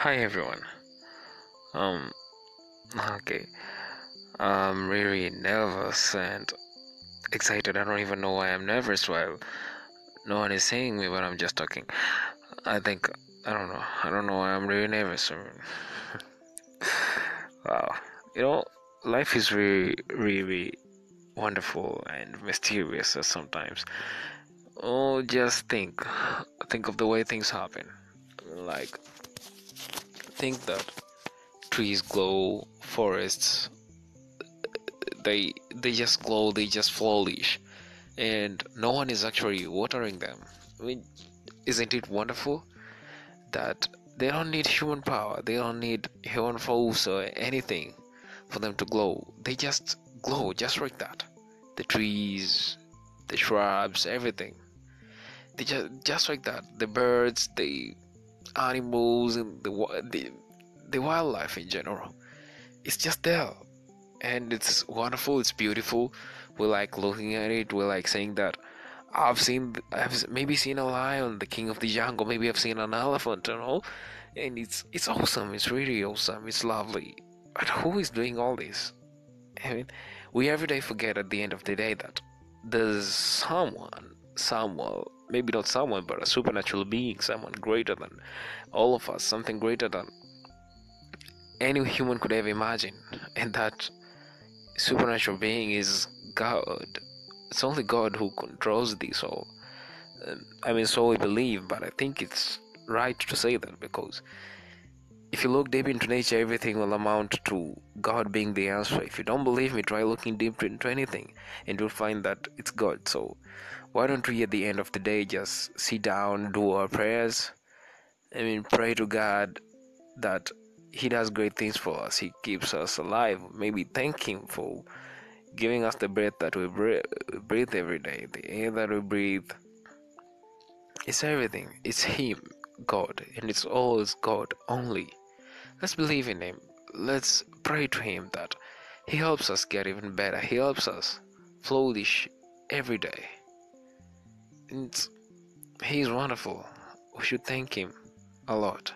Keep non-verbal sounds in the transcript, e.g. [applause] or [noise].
Hi everyone. Um okay. I'm really nervous and excited. I don't even know why I'm nervous while no one is seeing me but I'm just talking. I think I don't know. I don't know why I'm really nervous. I mean, [laughs] wow. You know, life is really really wonderful and mysterious sometimes. Oh just think. Think of the way things happen. Like think that trees glow, forests they they just glow, they just flourish, and no one is actually watering them. I mean, isn't it wonderful that they don't need human power, they don't need human force or anything for them to glow. They just glow just like that. The trees, the shrubs, everything. They just just like that. The birds, the animals and the the the wildlife in general. It's just there, and it's wonderful. It's beautiful. We like looking at it. We like saying that. I've seen, I've maybe seen a lion, the king of the jungle. Maybe I've seen an elephant, you know, and it's it's awesome. It's really awesome. It's lovely. But who is doing all this? I mean, we every day forget at the end of the day that there's someone, someone, maybe not someone, but a supernatural being, someone greater than all of us, something greater than any human could ever imagine. And that supernatural being is God. It's only God who controls this all. Um, I mean, so we believe, but I think it's right to say that because if you look deep into nature, everything will amount to God being the answer. If you don't believe me, try looking deep into anything and you'll find that it's God. So, why don't we at the end of the day just sit down, do our prayers? I mean, pray to God that He does great things for us, He keeps us alive. Maybe thank Him for giving us the breath that we breathe every day, the air that we breathe. It's everything, it's Him, God, and it's always God only. Let's believe in Him. Let's pray to Him that He helps us get even better. He helps us flourish every day. And He is wonderful. We should thank Him a lot.